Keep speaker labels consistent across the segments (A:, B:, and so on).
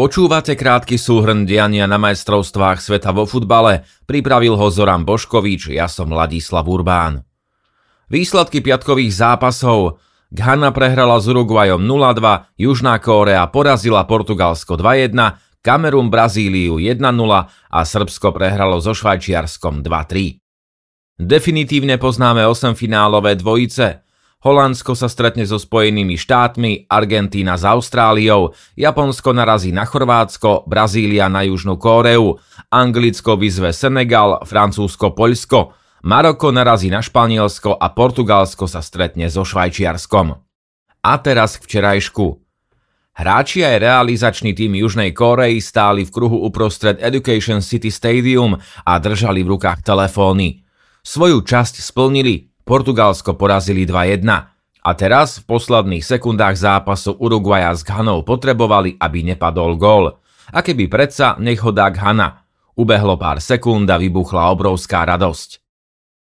A: Počúvate krátky súhrn diania na majstrovstvách sveta vo futbale, pripravil ho Zoran Boškovič, ja som Ladislav Urbán. Výsledky piatkových zápasov. Ghana prehrala s Uruguayom 0-2, Južná Kórea porazila Portugalsko 2-1, Kamerun Brazíliu 1-0 a Srbsko prehralo so Švajčiarskom 2-3. Definitívne poznáme 8 finálové dvojice – Holandsko sa stretne so Spojenými štátmi, Argentína s Austráliou, Japonsko narazí na Chorvátsko, Brazília na Južnú Kóreu, Anglicko vyzve Senegal, Francúzsko Poľsko, Maroko narazí na Španielsko a Portugalsko sa stretne so Švajčiarskom. A teraz k včerajšku. Hráči aj realizačný tým Južnej Kórei stáli v kruhu uprostred Education City Stadium a držali v rukách telefóny. Svoju časť splnili, Portugalsko porazili 2-1 a teraz v posledných sekundách zápasu Uruguaja s Ghanou potrebovali, aby nepadol gól. A keby predsa, nech ho dá Ghana. Ubehlo pár sekúnd a vybuchla obrovská radosť.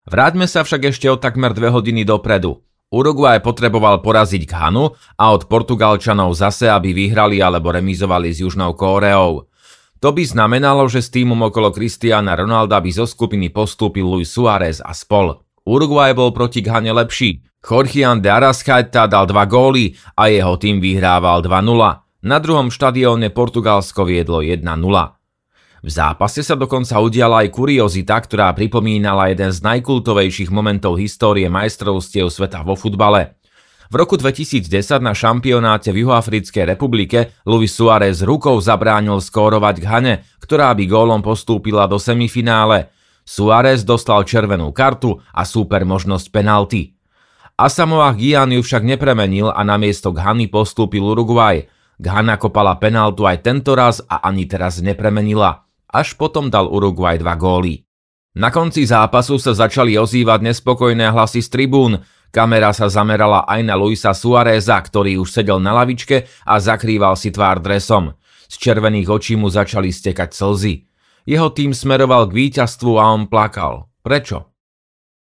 A: Vráťme sa však ešte o takmer dve hodiny dopredu. Uruguay potreboval poraziť Ghanu a od Portugalčanov zase, aby vyhrali alebo remizovali s Južnou Kóreou. To by znamenalo, že s týmom okolo Cristiana Ronalda by zo skupiny postúpil Luis Suárez a spol. Uruguay bol proti Ghane lepší. Jorgian de Arrascaeta dal dva góly a jeho tým vyhrával 2-0. Na druhom štadióne Portugalsko viedlo 1-0. V zápase sa dokonca udiala aj kuriozita, ktorá pripomínala jeden z najkultovejších momentov histórie majstrovstiev sveta vo futbale. V roku 2010 na šampionáte v Juhoafrickej republike Luis Suárez rukou zabránil skórovať Ghane, ktorá by gólom postúpila do semifinále. Suárez dostal červenú kartu a súper možnosť penalty. Asamoah Gyan ju však nepremenil a namiesto Ghany postúpil Uruguay. Ghana kopala penaltu aj tento raz a ani teraz nepremenila. Až potom dal Uruguay dva góly. Na konci zápasu sa začali ozývať nespokojné hlasy z tribún. Kamera sa zamerala aj na Luisa Suareza, ktorý už sedel na lavičke a zakrýval si tvár dresom. Z červených očí mu začali stekať slzy. Jeho tým smeroval k víťazstvu a on plakal. Prečo?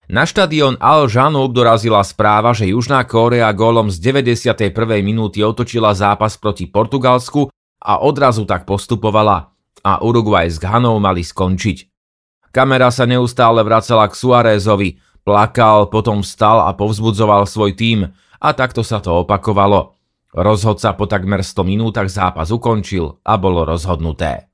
A: Na štadión Al Janoub dorazila správa, že Južná Kórea gólom z 91. minúty otočila zápas proti Portugalsku a odrazu tak postupovala a Uruguay s Ghanou mali skončiť. Kamera sa neustále vracala k Suarezovi, plakal, potom vstal a povzbudzoval svoj tím a takto sa to opakovalo. Rozhodca po takmer 100 minútach zápas ukončil a bolo rozhodnuté.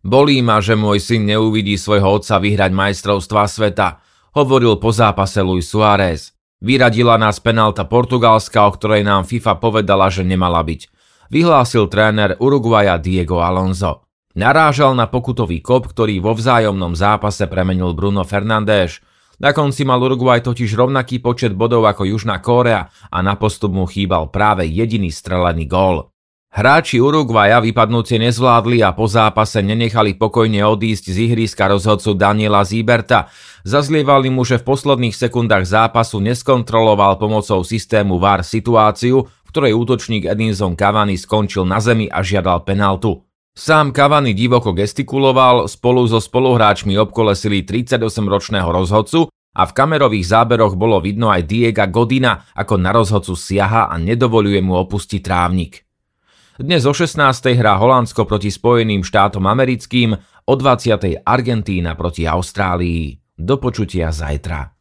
A: Bolí ma, že môj syn neuvidí svojho otca vyhrať majstrovstva sveta, hovoril po zápase Luis Suárez. Vyradila nás penálta Portugalska, o ktorej nám FIFA povedala, že nemala byť. Vyhlásil tréner Uruguaja Diego Alonso. Narážal na pokutový kop, ktorý vo vzájomnom zápase premenil Bruno Fernández. Na konci mal Uruguay totiž rovnaký počet bodov ako Južná Kórea a na postup mu chýbal práve jediný strelený gól. Hráči Uruguaja vypadnutie nezvládli a po zápase nenechali pokojne odísť z ihriska rozhodcu Daniela Zíberta. Zazlievali mu, že v posledných sekundách zápasu neskontroloval pomocou systému VAR situáciu, v ktorej útočník Edinson Cavani skončil na zemi a žiadal penaltu. Sám Cavani divoko gestikuloval, spolu so spoluhráčmi obkolesili 38-ročného rozhodcu a v kamerových záberoch bolo vidno aj Diega Godina, ako na rozhodcu siaha a nedovoluje mu opustiť trávnik. Dnes o 16. hrá Holandsko proti Spojeným štátom americkým, o 20. Argentína proti Austrálii. Do počutia zajtra.